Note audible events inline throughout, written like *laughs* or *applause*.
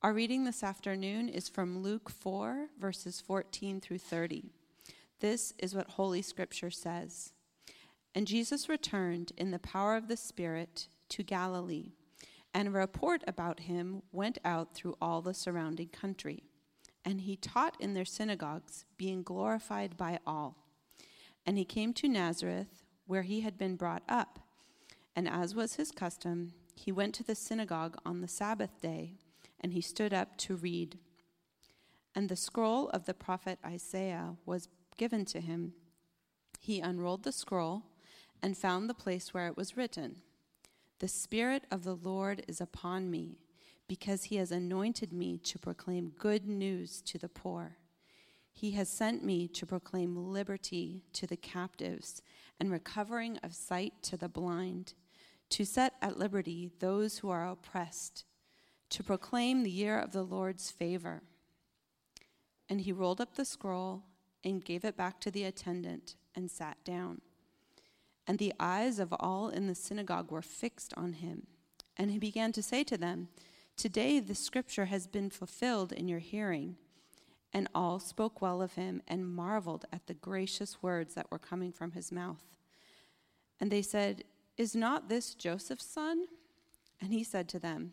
Our reading this afternoon is from Luke 4, verses 14 through 30. This is what Holy Scripture says. And Jesus returned in the power of the Spirit to Galilee, and a report about him went out through all the surrounding country. And he taught in their synagogues, being glorified by all. And he came to Nazareth, where he had been brought up. And as was his custom, he went to the synagogue on the Sabbath day, and he stood up to read. And the scroll of the prophet Isaiah was given to him. He unrolled the scroll and found the place where it was written The Spirit of the Lord is upon me, because he has anointed me to proclaim good news to the poor. He has sent me to proclaim liberty to the captives and recovering of sight to the blind, to set at liberty those who are oppressed, to proclaim the year of the Lord's favor. And he rolled up the scroll and gave it back to the attendant and sat down. And the eyes of all in the synagogue were fixed on him. And he began to say to them, Today the scripture has been fulfilled in your hearing. And all spoke well of him and marveled at the gracious words that were coming from his mouth. And they said, Is not this Joseph's son? And he said to them,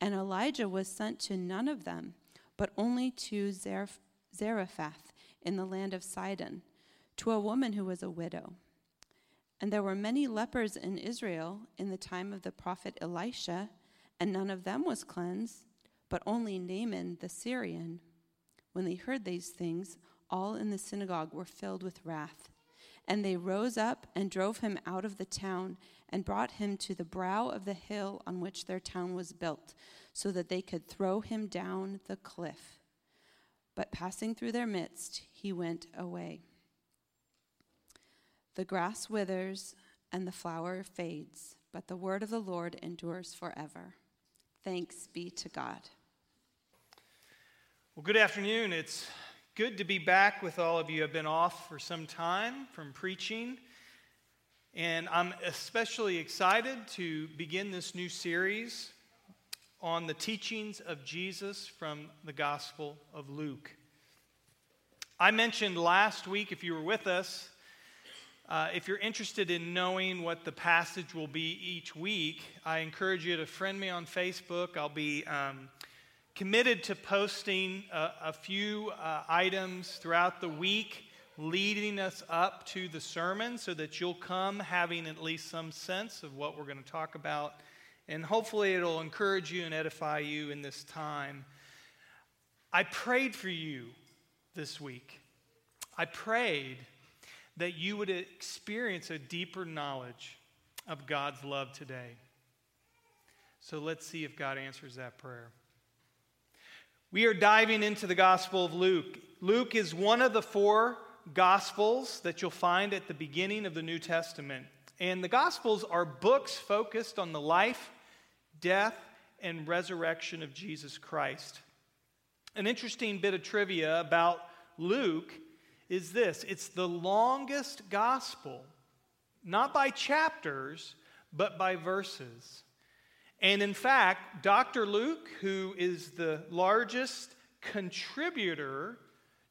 And Elijah was sent to none of them, but only to Zarephath in the land of Sidon, to a woman who was a widow. And there were many lepers in Israel in the time of the prophet Elisha, and none of them was cleansed, but only Naaman the Syrian. When they heard these things, all in the synagogue were filled with wrath. And they rose up and drove him out of the town and brought him to the brow of the hill on which their town was built, so that they could throw him down the cliff but passing through their midst, he went away. The grass withers and the flower fades, but the word of the Lord endures forever. Thanks be to God. Well, good afternoon. It's good to be back with all of you. I've been off for some time from preaching, and I'm especially excited to begin this new series on the teachings of Jesus from the Gospel of Luke. I mentioned last week, if you were with us, uh, if you're interested in knowing what the passage will be each week, I encourage you to friend me on Facebook. I'll be um, committed to posting a, a few uh, items throughout the week leading us up to the sermon so that you'll come having at least some sense of what we're going to talk about and hopefully it'll encourage you and edify you in this time. I prayed for you this week. I prayed that you would experience a deeper knowledge of God's love today. So let's see if God answers that prayer. We are diving into the Gospel of Luke. Luke is one of the four Gospels that you'll find at the beginning of the New Testament. And the Gospels are books focused on the life death, and resurrection of Jesus Christ. An interesting bit of trivia about Luke is this it's the longest gospel, not by chapters, but by verses. And in fact, Dr. Luke, who is the largest contributor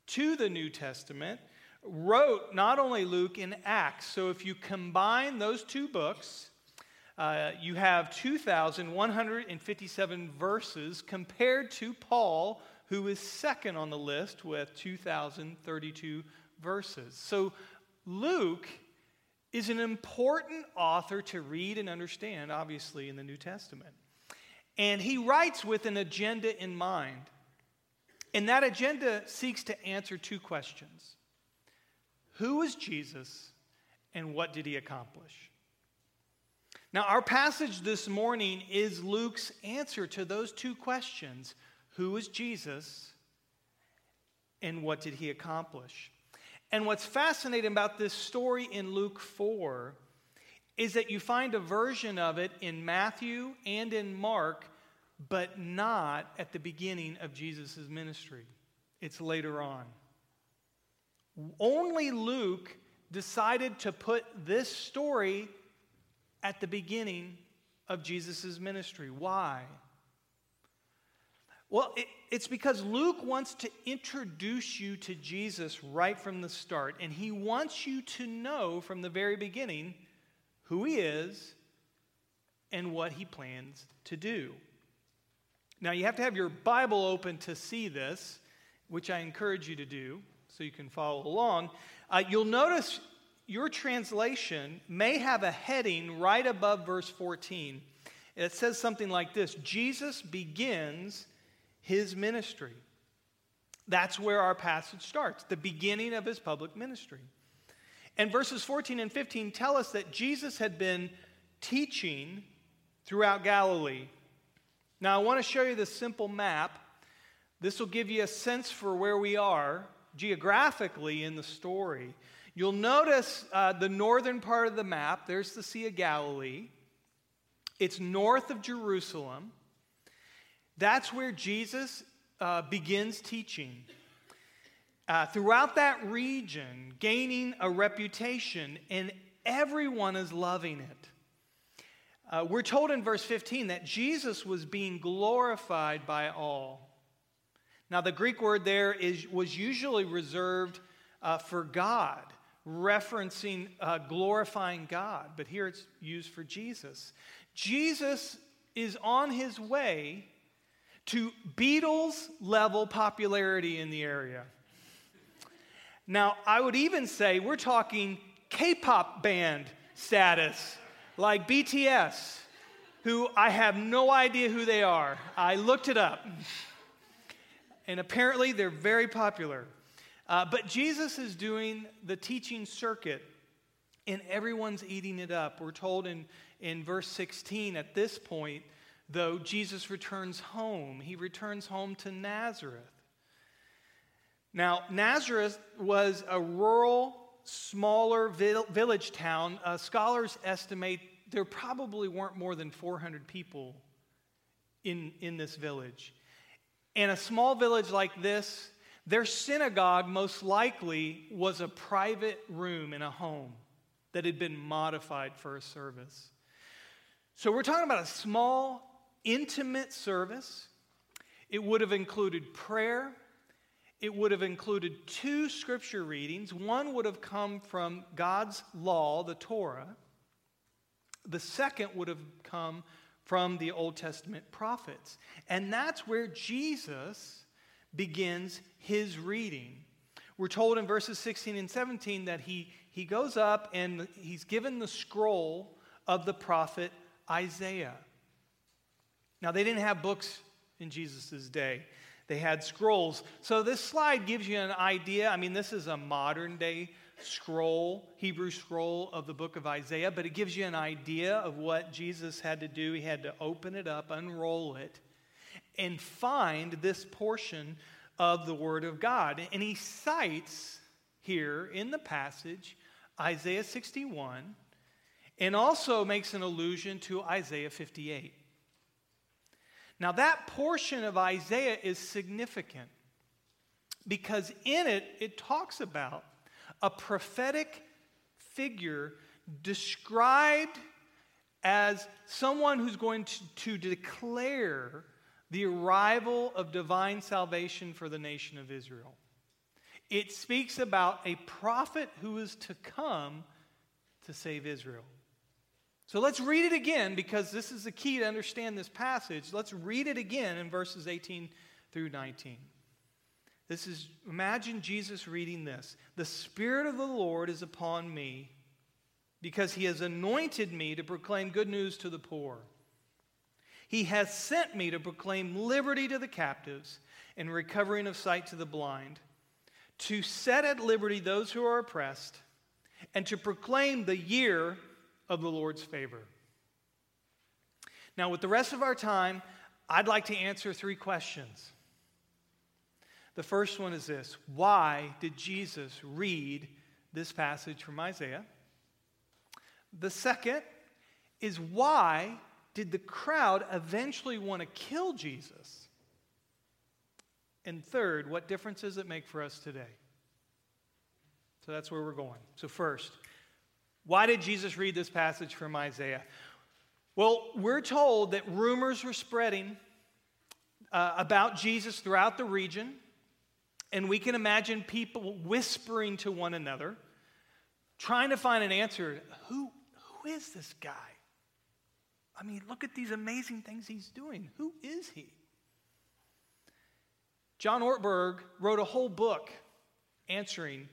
to the New Testament, wrote not only Luke in Acts. So if you combine those two books, uh, you have 2,157 verses compared to Paul, who is second on the list with 2,032 verses. So Luke is an important author to read and understand, obviously, in the New Testament. And he writes with an agenda in mind. And that agenda seeks to answer two questions Who was Jesus, and what did he accomplish? Now, our passage this morning is Luke's answer to those two questions Who is Jesus and what did he accomplish? And what's fascinating about this story in Luke 4 is that you find a version of it in Matthew and in Mark, but not at the beginning of Jesus' ministry. It's later on. Only Luke decided to put this story at the beginning of Jesus' ministry. Why? Well, it, it's because Luke wants to introduce you to Jesus right from the start, and he wants you to know from the very beginning who he is and what he plans to do. Now, you have to have your Bible open to see this, which I encourage you to do so you can follow along. Uh, you'll notice your translation may have a heading right above verse 14. It says something like this Jesus begins his ministry. That's where our passage starts, the beginning of his public ministry. And verses 14 and 15 tell us that Jesus had been teaching throughout Galilee. Now, I want to show you this simple map. This will give you a sense for where we are geographically in the story. You'll notice uh, the northern part of the map, there's the Sea of Galilee. It's north of Jerusalem. That's where Jesus uh, begins teaching. Uh, throughout that region, gaining a reputation, and everyone is loving it. Uh, we're told in verse 15 that Jesus was being glorified by all. Now, the Greek word there is, was usually reserved uh, for God, referencing uh, glorifying God, but here it's used for Jesus. Jesus is on his way to Beatles level popularity in the area. Now, I would even say we're talking K pop band status, like BTS, who I have no idea who they are. I looked it up, and apparently they're very popular. Uh, but Jesus is doing the teaching circuit, and everyone's eating it up. We're told in, in verse 16 at this point though, Jesus returns home. He returns home to Nazareth. Now, Nazareth was a rural, smaller village town. Uh, scholars estimate there probably weren't more than 400 people in, in this village. In a small village like this, their synagogue most likely was a private room in a home that had been modified for a service. So we're talking about a small intimate service. It would have included prayer. It would have included two scripture readings. One would have come from God's law, the Torah. The second would have come from the Old Testament prophets. And that's where Jesus begins his reading. We're told in verses 16 and 17 that he, he goes up and he's given the scroll of the prophet Isaiah. Now, they didn't have books in Jesus' day, they had scrolls. So, this slide gives you an idea. I mean, this is a modern day scroll, Hebrew scroll of the book of Isaiah, but it gives you an idea of what Jesus had to do. He had to open it up, unroll it, and find this portion of the Word of God. And he cites here in the passage Isaiah 61 and also makes an allusion to Isaiah 58. Now, that portion of Isaiah is significant because in it, it talks about a prophetic figure described as someone who's going to, to declare the arrival of divine salvation for the nation of Israel. It speaks about a prophet who is to come to save Israel. So let's read it again because this is the key to understand this passage. Let's read it again in verses 18 through 19. This is, imagine Jesus reading this. The Spirit of the Lord is upon me because he has anointed me to proclaim good news to the poor. He has sent me to proclaim liberty to the captives and recovering of sight to the blind, to set at liberty those who are oppressed, and to proclaim the year of the Lord's favor. Now, with the rest of our time, I'd like to answer three questions. The first one is this Why did Jesus read this passage from Isaiah? The second is why did the crowd eventually want to kill Jesus? And third, what difference does it make for us today? So that's where we're going. So, first, why did Jesus read this passage from Isaiah? Well, we're told that rumors were spreading uh, about Jesus throughout the region, and we can imagine people whispering to one another, trying to find an answer. Who, who is this guy? I mean, look at these amazing things he's doing. Who is he? John Ortberg wrote a whole book answering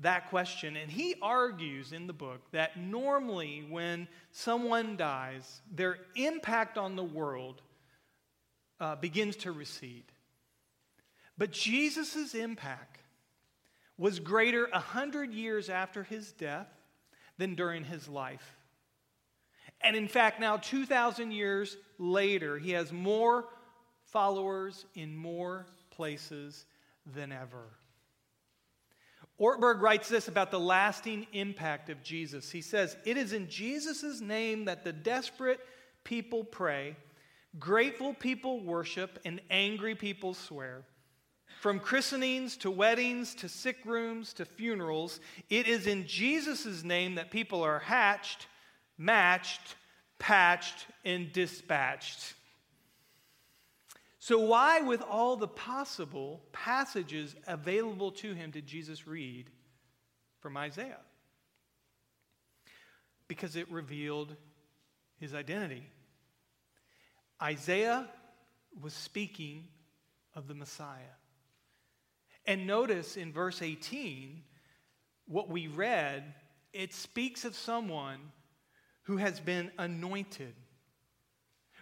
that question, and he argues in the book that normally when someone dies, their impact on the world uh, begins to recede. But Jesus' impact was greater a hundred years after his death than during his life. And in fact, now 2,000 years later, he has more followers in more places than ever. Ortberg writes this about the lasting impact of Jesus. He says, It is in Jesus' name that the desperate people pray, grateful people worship, and angry people swear. From christenings to weddings to sick rooms to funerals, it is in Jesus' name that people are hatched, matched, patched, and dispatched. So, why, with all the possible passages available to him, did Jesus read from Isaiah? Because it revealed his identity. Isaiah was speaking of the Messiah. And notice in verse 18, what we read, it speaks of someone who has been anointed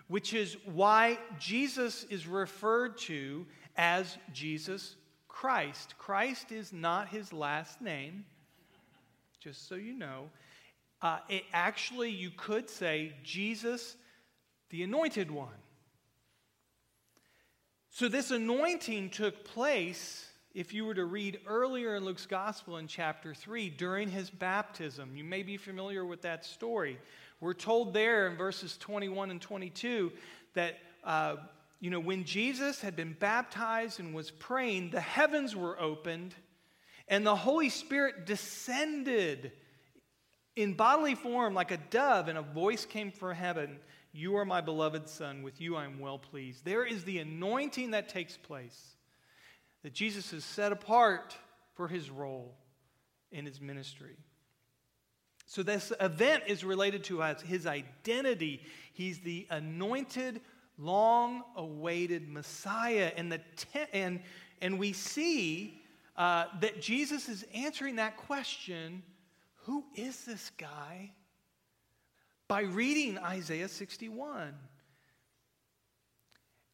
which is why Jesus is referred to as Jesus Christ. Christ is not his last name, just so you know. Uh, it actually, you could say Jesus, the anointed one. So, this anointing took place, if you were to read earlier in Luke's gospel in chapter 3, during his baptism. You may be familiar with that story. We're told there in verses 21 and 22 that, uh, you know, when Jesus had been baptized and was praying, the heavens were opened and the Holy Spirit descended in bodily form like a dove, and a voice came from heaven You are my beloved Son, with you I am well pleased. There is the anointing that takes place, that Jesus is set apart for his role in his ministry. So, this event is related to his identity. He's the anointed, long awaited Messiah. And, the and, and we see uh, that Jesus is answering that question who is this guy? By reading Isaiah 61.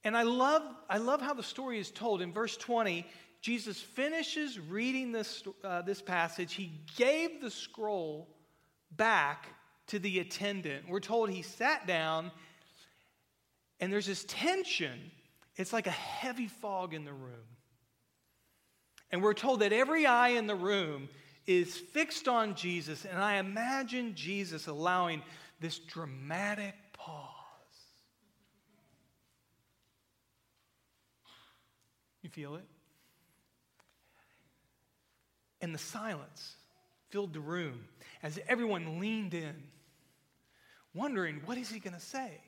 And I love, I love how the story is told. In verse 20, Jesus finishes reading this, uh, this passage. He gave the scroll back to the attendant. We're told he sat down, and there's this tension. It's like a heavy fog in the room. And we're told that every eye in the room is fixed on Jesus, and I imagine Jesus allowing this dramatic pause. You feel it? And the silence filled the room as everyone leaned in, wondering, what is he going to say?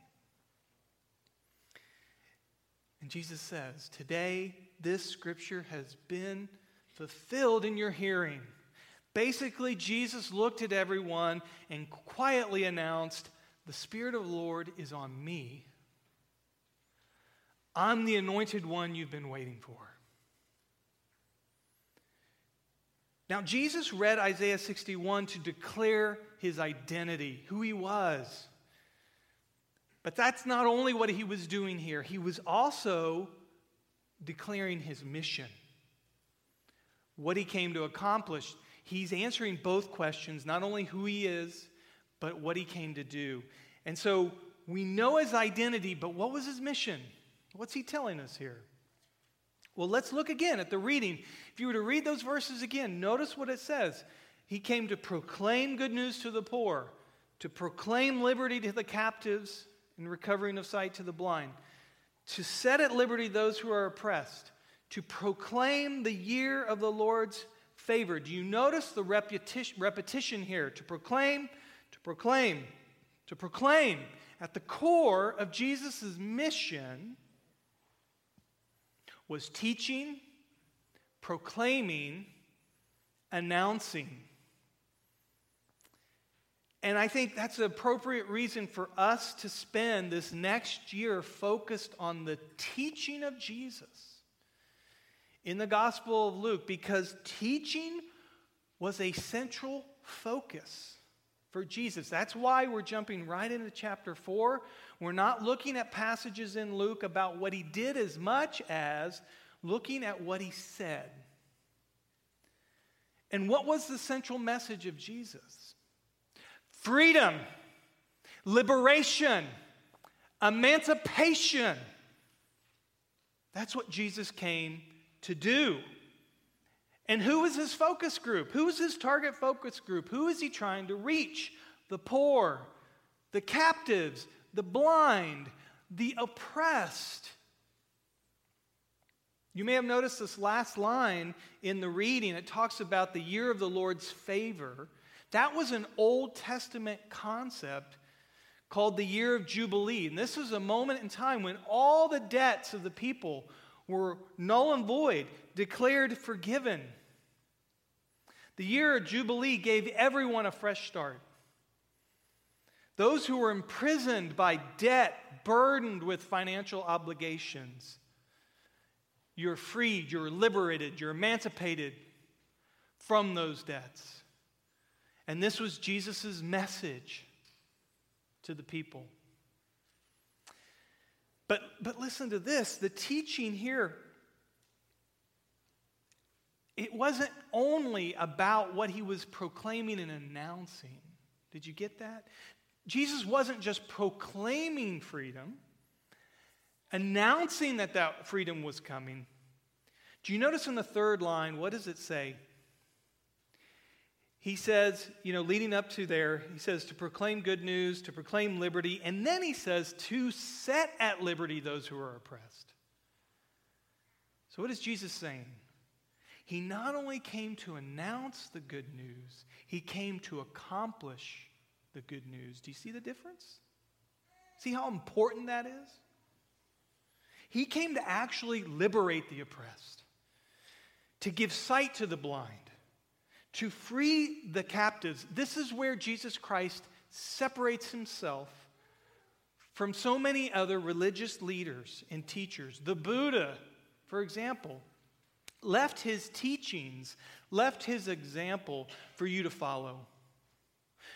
And Jesus says, Today, this scripture has been fulfilled in your hearing. Basically, Jesus looked at everyone and quietly announced, The Spirit of the Lord is on me. I'm the anointed one you've been waiting for. Now, Jesus read Isaiah 61 to declare his identity, who he was. But that's not only what he was doing here, he was also declaring his mission, what he came to accomplish. He's answering both questions, not only who he is, but what he came to do. And so we know his identity, but what was his mission? What's he telling us here? Well, let's look again at the reading. If you were to read those verses again, notice what it says. He came to proclaim good news to the poor, to proclaim liberty to the captives and recovering of sight to the blind, to set at liberty those who are oppressed, to proclaim the year of the Lord's favor. Do you notice the repetition, here? To proclaim, to proclaim, to proclaim. At the core of Jesus' mission was teaching, proclaiming, announcing. And I think that's an appropriate reason for us to spend this next year focused on the teaching of Jesus in the Gospel of Luke because teaching was a central focus for Jesus. That's why we're jumping right into chapter 4. We're not looking at passages in Luke about what he did as much as looking at what he said. And what was the central message of Jesus? Freedom, liberation, emancipation. That's what Jesus came to do. And who is his focus group? Who is his target focus group? Who is he trying to reach? The poor, the captives, the blind, the oppressed. You may have noticed this last line in the reading. It talks about the year of the Lord's favor. That was an Old Testament concept called the year of Jubilee. And this was a moment in time when all the debts of the people were null and void, declared forgiven. The year of Jubilee gave everyone a fresh start. Those who were imprisoned by debt, burdened with financial obligations, you're freed, you're liberated, you're emancipated from those debts. And this was Jesus' message to the people. But, but listen to this the teaching here, it wasn't only about what he was proclaiming and announcing. Did you get that? Jesus wasn't just proclaiming freedom, announcing that that freedom was coming. Do you notice in the third line, what does it say? He says, you know, leading up to there, he says to proclaim good news, to proclaim liberty, and then he says to set at liberty those who are oppressed. So, what is Jesus saying? He not only came to announce the good news, he came to accomplish the good news. Do you see the difference? See how important that is? He came to actually liberate the oppressed, to give sight to the blind to free the captives. This is where Jesus Christ separates himself from so many other religious leaders and teachers. The Buddha, for example, left his teachings, left his example for you to follow,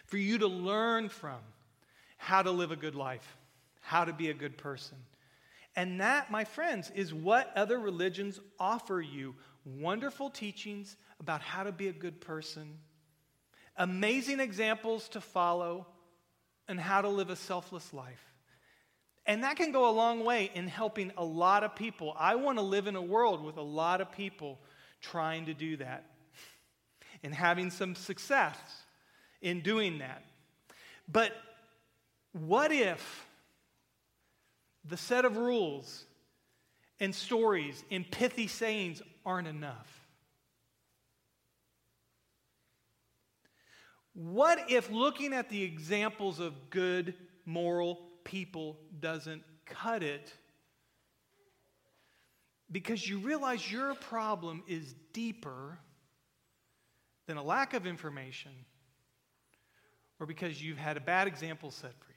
for you to learn from how to live a good life, how to be a good person. And that, my friends, is what other religions offer you wonderful teachings about how to be a good person, amazing examples to follow, and how to live a selfless life. And that can go a long way in helping a lot of people. I want to live in a world with a lot of people trying to do that and having some success in doing that. But what if the set of rules and stories and pithy sayings aren't enough? What if looking at the examples of good, moral people doesn't cut it? Because you realize your problem is deeper than a lack of information or because you've had a bad example set for you.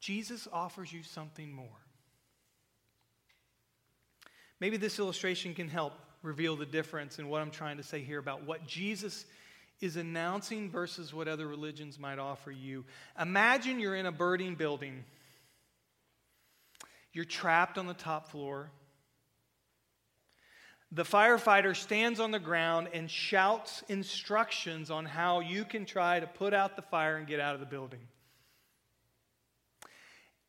Jesus offers you something more. Maybe this illustration can help reveal the difference in what I'm trying to say here about what Jesus is announcing versus what other religions might offer you. Imagine you're in a burning building, you're trapped on the top floor. The firefighter stands on the ground and shouts instructions on how you can try to put out the fire and get out of the building.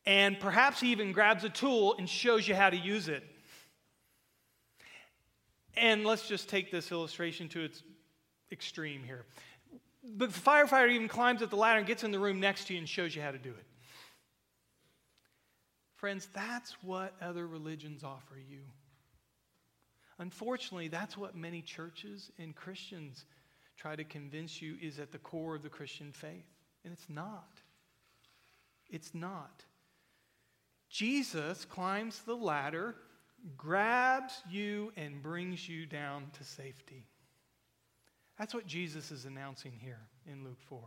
And perhaps he even grabs a tool and shows you how to use it. And let's just take this illustration to its extreme here. But The firefighter even climbs up the ladder and gets in the room next to you and shows you how to do it. Friends, that's what other religions offer you. Unfortunately, that's what many churches and Christians try to convince you is at the core of the Christian faith. And it's not. It's not. Jesus climbs the ladder, grabs you, and brings you down to safety. That's what Jesus is announcing here in Luke 4.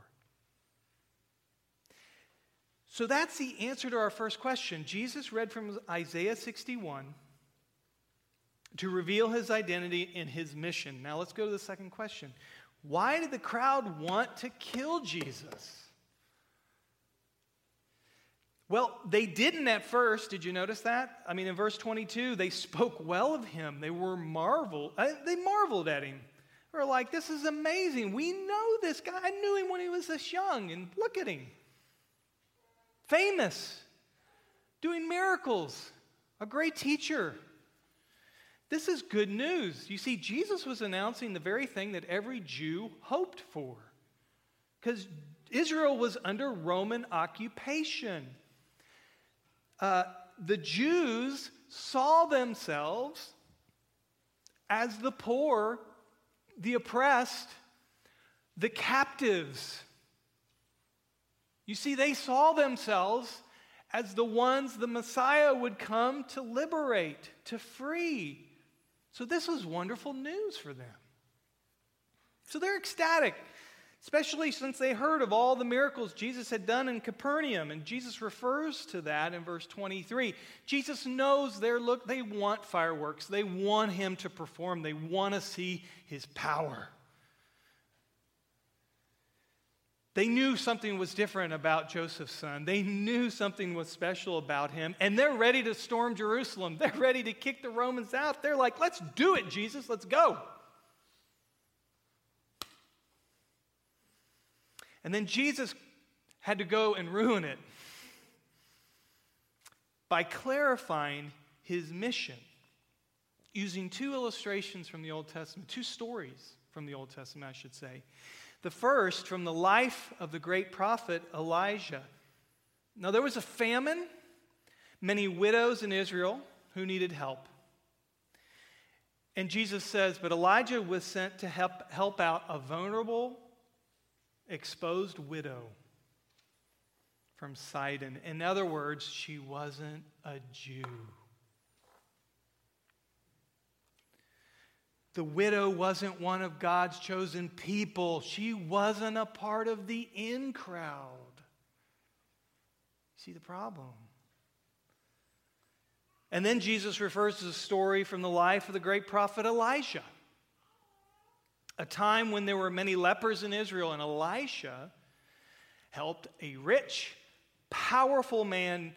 So that's the answer to our first question. Jesus read from Isaiah 61 to reveal his identity and his mission. Now let's go to the second question. Why did the crowd want to kill Jesus? Well, they didn't at first. Did you notice that? I mean, in verse 22, they spoke well of him. They were marveled. Uh, they marveled at him. Were like, this is amazing. We know this guy. I knew him when he was this young, and look at him. Famous, doing miracles, a great teacher. This is good news. You see, Jesus was announcing the very thing that every Jew hoped for. Because Israel was under Roman occupation. Uh, the Jews saw themselves as the poor, the oppressed, the captives. You see, they saw themselves as the ones the Messiah would come to liberate, to free. So this was wonderful news for them. So they're ecstatic, especially since they heard of all the miracles Jesus had done in Capernaum. And Jesus refers to that in verse 23. Jesus knows they're look, they want fireworks. They want him to perform. They want to see his power. They knew something was different about Joseph's son. They knew something was special about him, and they're ready to storm Jerusalem. They're ready to kick the Romans out. They're like, let's do it, Jesus, let's go. And then Jesus had to go and ruin it by clarifying his mission using two illustrations from the Old Testament, two stories from the Old Testament, I should say. The first from the life of the great prophet Elijah. Now, there was a famine, many widows in Israel who needed help. And Jesus says, But Elijah was sent to help, help out a vulnerable, exposed widow from Sidon. In other words, she wasn't a Jew. The widow wasn't one of God's chosen people. She wasn't a part of the in crowd. See the problem? And then Jesus refers to the story from the life of the great prophet Elisha. A time when there were many lepers in Israel, and Elisha helped a rich, powerful man,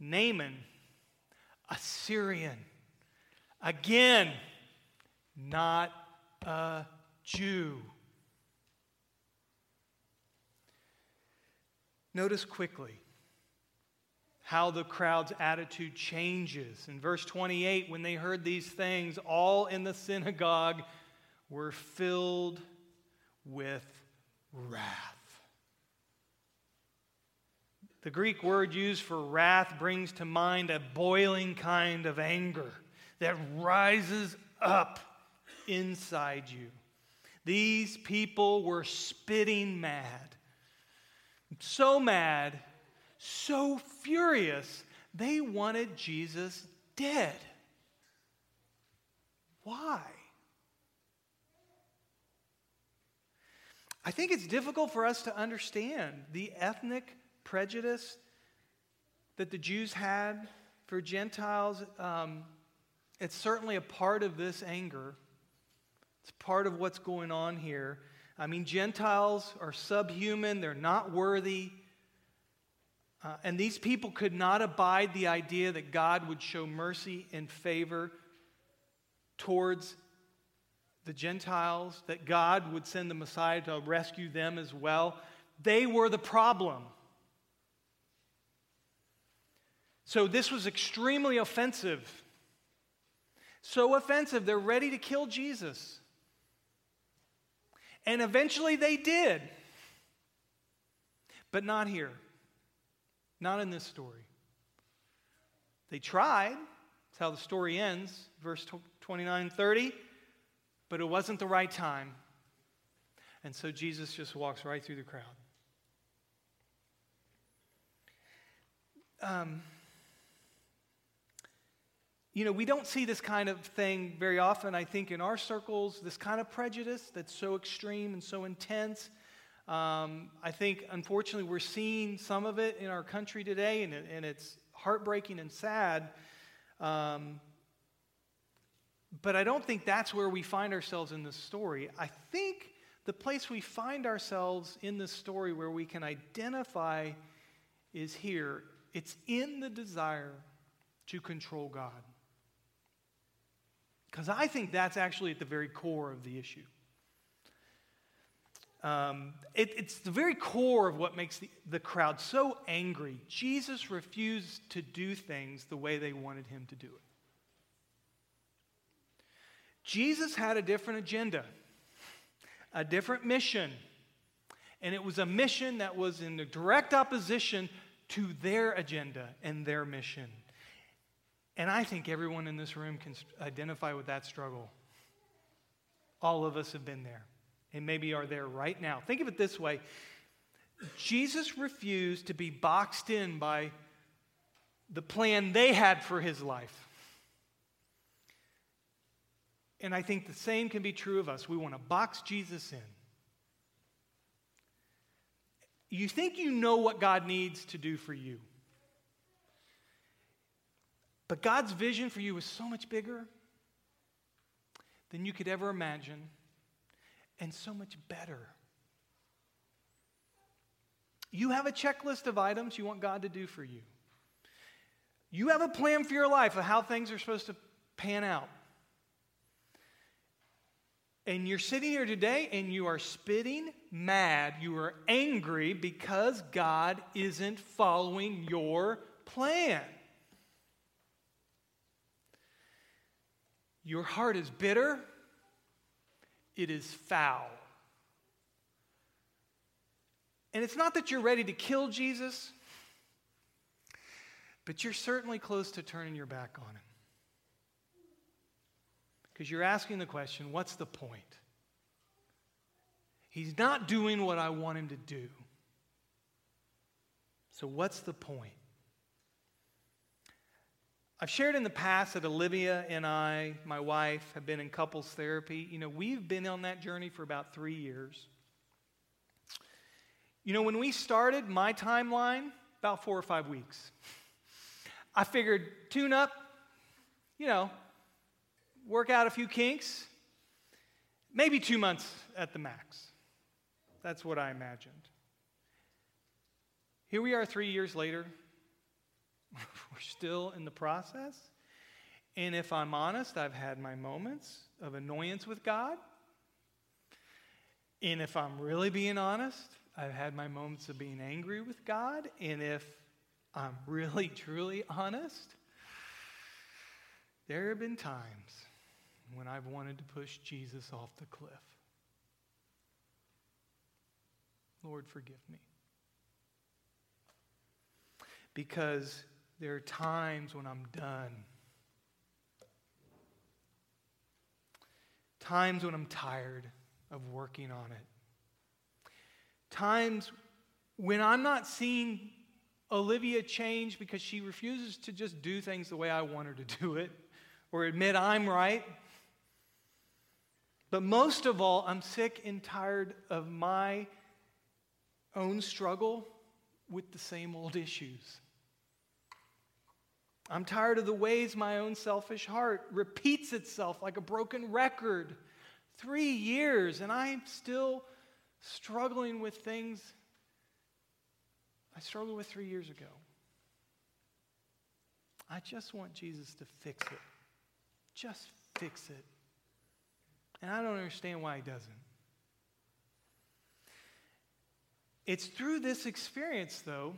Naaman, a Syrian. Again, not a Jew. Notice quickly how the crowd's attitude changes. In verse 28, when they heard these things, all in the synagogue were filled with wrath. The Greek word used for wrath brings to mind a boiling kind of anger that rises up inside you. These people were spitting mad. So mad, so furious, they wanted Jesus dead. Why? I think it's difficult for us to understand the ethnic prejudice that the Jews had for Gentiles. Um, it's certainly a part of this anger. It's part of what's going on here. I mean, Gentiles are subhuman, they're not worthy. Uh, and these people could not abide the idea that God would show mercy and favor towards the Gentiles, that God would send the Messiah to rescue them as well. They were the problem. So this was extremely offensive so offensive, they're ready to kill Jesus. And eventually they did. But not here. Not in this story. They tried. That's how the story ends, verse 29 30. But it wasn't the right time. And so Jesus just walks right through the crowd. Um, you know, we don't see this kind of thing very often, I think, in our circles, this kind of prejudice that's so extreme and so intense. Um, I think, unfortunately, we're seeing some of it in our country today, and, it, and it's heartbreaking and sad. Um, but I don't think that's where we find ourselves in this story. I think the place we find ourselves in this story where we can identify is here. It's in the desire to control God. Because I think that's actually at the very core of the issue. Um, it, it's the very core of what makes the, the crowd so angry. Jesus refused to do things the way they wanted him to do it. Jesus had a different agenda, a different mission. And it was a mission that was in direct opposition to their agenda and their mission. And I think everyone in this room can identify with that struggle. All of us have been there and maybe are there right now. Think of it this way Jesus refused to be boxed in by the plan they had for his life. And I think the same can be true of us. We want to box Jesus in. You think you know what God needs to do for you. But God's vision for you is so much bigger than you could ever imagine and so much better. You have a checklist of items you want God to do for you. You have a plan for your life of how things are supposed to pan out. And you're sitting here today and you are spitting mad. You are angry because God isn't following your plan. Your heart is bitter, it is foul. And it's not that you're ready to kill Jesus, but you're certainly close to turning your back on him. Because you're asking the question what's the point? He's not doing what I want him to do. So, what's the point? I've shared in the past that Olivia and I, my wife, have been in couples therapy. You know, we've been on that journey for about three years. You know, when we started my timeline, about four or five weeks. I figured tune up, you know, work out a few kinks, maybe two months at the max. That's what I imagined. Here we are three years later. *laughs* We're still in the process. And if I'm honest, I've had my moments of annoyance with God. And if I'm really being honest, I've had my moments of being angry with God. And if I'm *laughs* really, truly honest, there have been times when I've wanted to push Jesus off the cliff. Lord, forgive me. Because there are times when I'm done. Times when I'm tired of working on it. Times when I'm not seeing Olivia change because she refuses to just do things the way I want her to do it or admit I'm right. But most of all, I'm sick and tired of my own struggle with the same old issues. I'm tired of the ways my own selfish heart repeats itself like a broken record. Three years, and I'm still struggling with things I struggled with three years ago. I just want Jesus to fix it. Just fix it. And I don't understand why he doesn't. It's through this experience, though,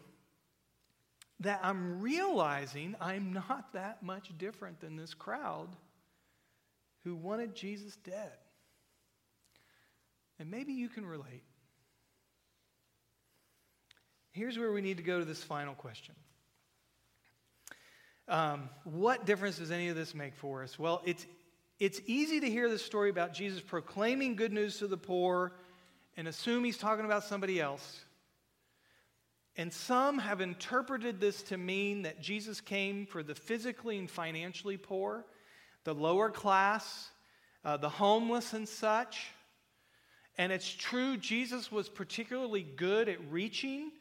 that I'm realizing I'm not that much different than this crowd who wanted Jesus dead. And maybe you can relate. Here's where we need to go to this final question. Um, what difference does any of this make for us? Well, it's, it's easy to hear the story about Jesus proclaiming good news to the poor and assume he's talking about somebody else. And some have interpreted this to mean that Jesus came for the physically and financially poor, the lower class, uh, the homeless, and such. And it's true, Jesus was particularly good at reaching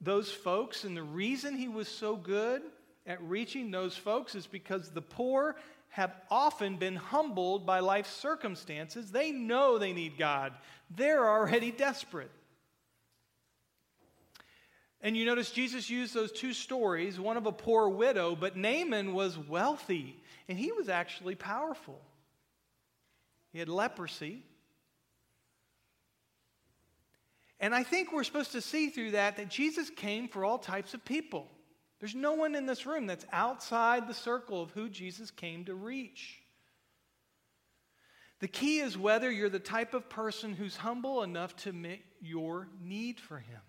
those folks. And the reason he was so good at reaching those folks is because the poor have often been humbled by life's circumstances. They know they need God, they're already desperate. And you notice Jesus used those two stories one of a poor widow, but Naaman was wealthy, and he was actually powerful. He had leprosy. And I think we're supposed to see through that that Jesus came for all types of people. There's no one in this room that's outside the circle of who Jesus came to reach. The key is whether you're the type of person who's humble enough to admit your need for Him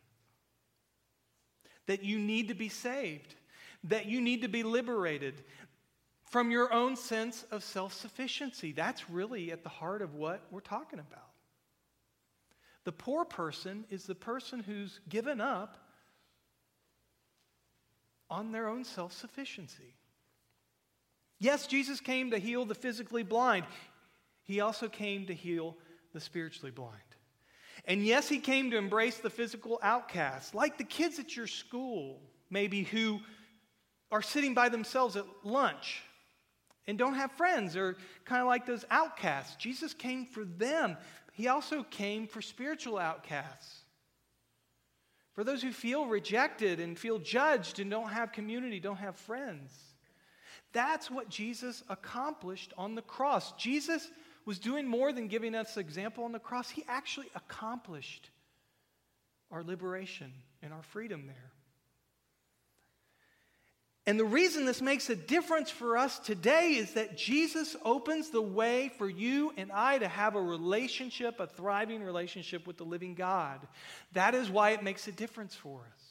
that you need to be saved, that you need to be liberated from your own sense of self sufficiency. That's really at the heart of what we're talking about. The poor person is the person who's given up on their own self sufficiency. Yes, Jesus came to heal the physically blind, He also came to heal the spiritually blind. And yes, he came to embrace the physical outcasts, like the kids at your school, maybe who are sitting by themselves at lunch and don't have friends, or kind of like those outcasts. Jesus came for them. He also came for spiritual outcasts. For those who feel rejected and feel judged and don't have community, don't have friends. That's what Jesus accomplished on the cross. Jesus was doing more than giving us example on the cross. He actually accomplished our liberation and our freedom there. And the reason this makes a difference for us today is that Jesus opens the way for you and I to have a relationship, a thriving relationship with the living God. That is why it makes a difference for us.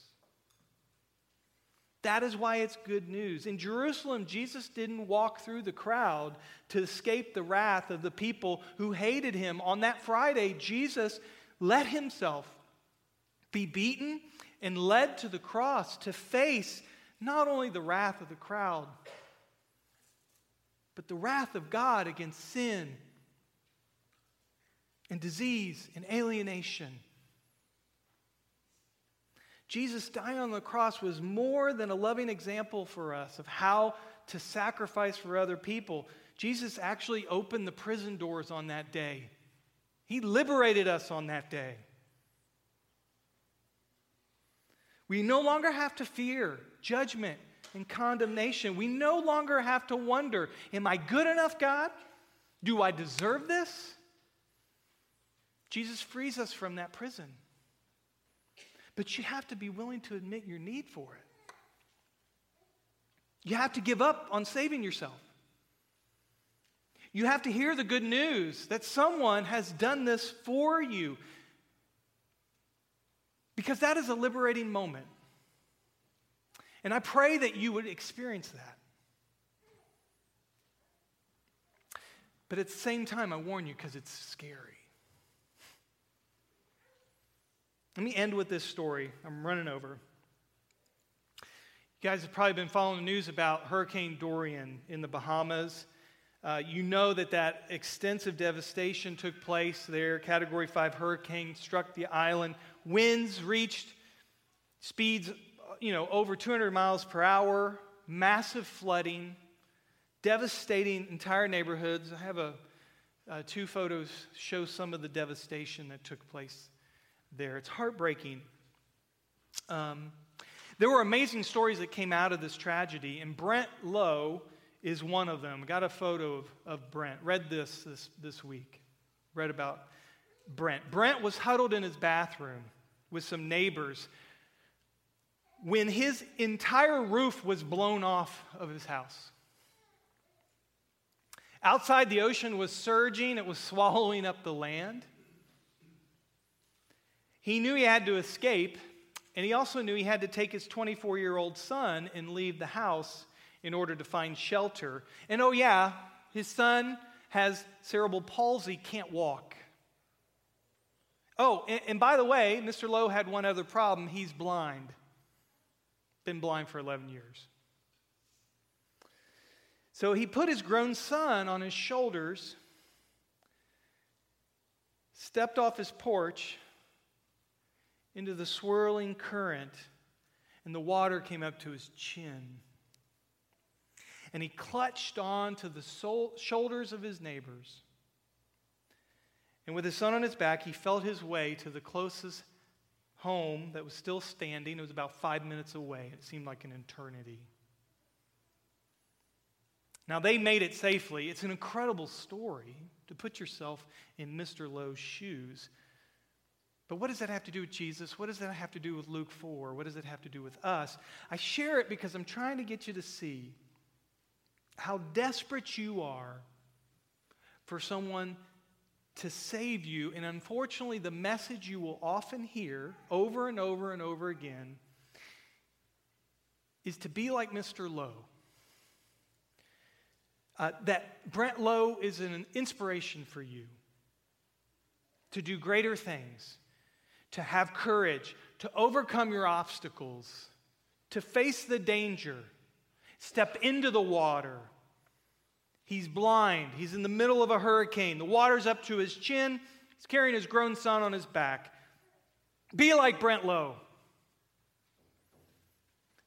That is why it's good news. In Jerusalem, Jesus didn't walk through the crowd to escape the wrath of the people who hated him. On that Friday, Jesus let himself be beaten and led to the cross to face not only the wrath of the crowd, but the wrath of God against sin and disease and alienation Jesus dying on the cross was more than a loving example for us of how to sacrifice for other people. Jesus actually opened the prison doors on that day. He liberated us on that day. We no longer have to fear judgment and condemnation. We no longer have to wonder Am I good enough, God? Do I deserve this? Jesus frees us from that prison. But you have to be willing to admit your need for it. You have to give up on saving yourself. You have to hear the good news that someone has done this for you. Because that is a liberating moment. And I pray that you would experience that. But at the same time, I warn you because it's scary. Let me end with this story. I'm running over. You guys have probably been following the news about Hurricane Dorian in the Bahamas. Uh, you know that that extensive devastation took place there. Category 5 hurricane struck the island. Winds reached speeds, you know, over 200 miles per hour. Massive flooding, devastating entire neighborhoods. I have a, uh, two photos show some of the devastation that took place there. It's heartbreaking. Um, there were amazing stories that came out of this tragedy, and Brent Lowe is one of them. Got a photo of, of Brent. Read this, this this week. Read about Brent. Brent was huddled in his bathroom with some neighbors when his entire roof was blown off of his house. Outside, the ocean was surging, it was *laughs* swallowing up the land. He knew he had to escape, and he also knew he had to take his 24 year old son and leave the house in order to find shelter. And oh, yeah, his son has cerebral palsy, can't walk. Oh, and, and by the way, Mr. Lowe had one other problem. He's blind. Been blind for 11 years. So he put his grown son on his shoulders, stepped off his porch into the swirling current, and the water came up to his chin. And he clutched on to the shoulders of his neighbors. And with his son on his back, he felt his way to the closest home that was still standing. It was about five minutes away. It seemed like an eternity. Now, they made it safely. It's an incredible story to put yourself in Mr. Lowe's shoes. But what does that have to do with Jesus? What does that have to do with Luke 4? What does it have to do with us? I share it because I'm trying to get you to see how desperate you are for someone to save you. And unfortunately, the message you will often hear over and over and over again is to be like Mr. Lowe. Uh, that Brent Lowe is an inspiration for you to do greater things, to have courage, to overcome your obstacles, to face the danger, step into the water. He's blind. He's in the middle of a hurricane. The water's up to his chin. He's carrying his grown son on his back. Be like Brent Lowe.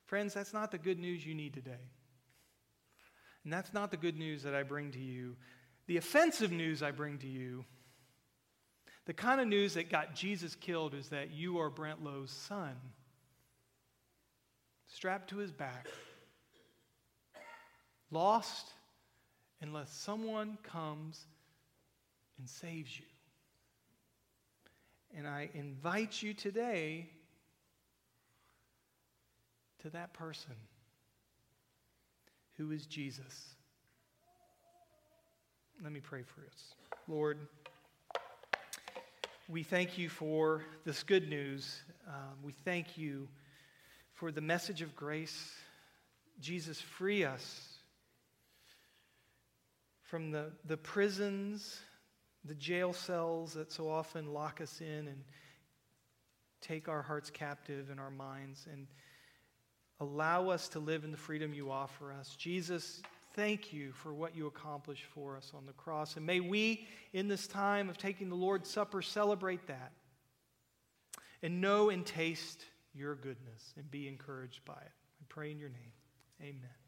Friends, that's not the good news you need today. And that's not the good news that I bring to you. The offensive news I bring to you, the kind of news that got Jesus killed, is that you are Brent Lowe's son, strapped to his back, lost unless someone comes and saves you. And I invite you today to that person who is Jesus. Let me pray for us. Lord, we thank you for this good news. Um, we thank you for the message of grace. Jesus, free us from the, the prisons, the jail cells that so often lock us in and take our hearts captive and our minds. And Allow us to live in the freedom you offer us. Jesus, thank you for what you accomplished for us on the cross. And may we, in this time of taking the Lord's Supper, celebrate that and know and taste your goodness and be encouraged by it. I pray in your name. Amen.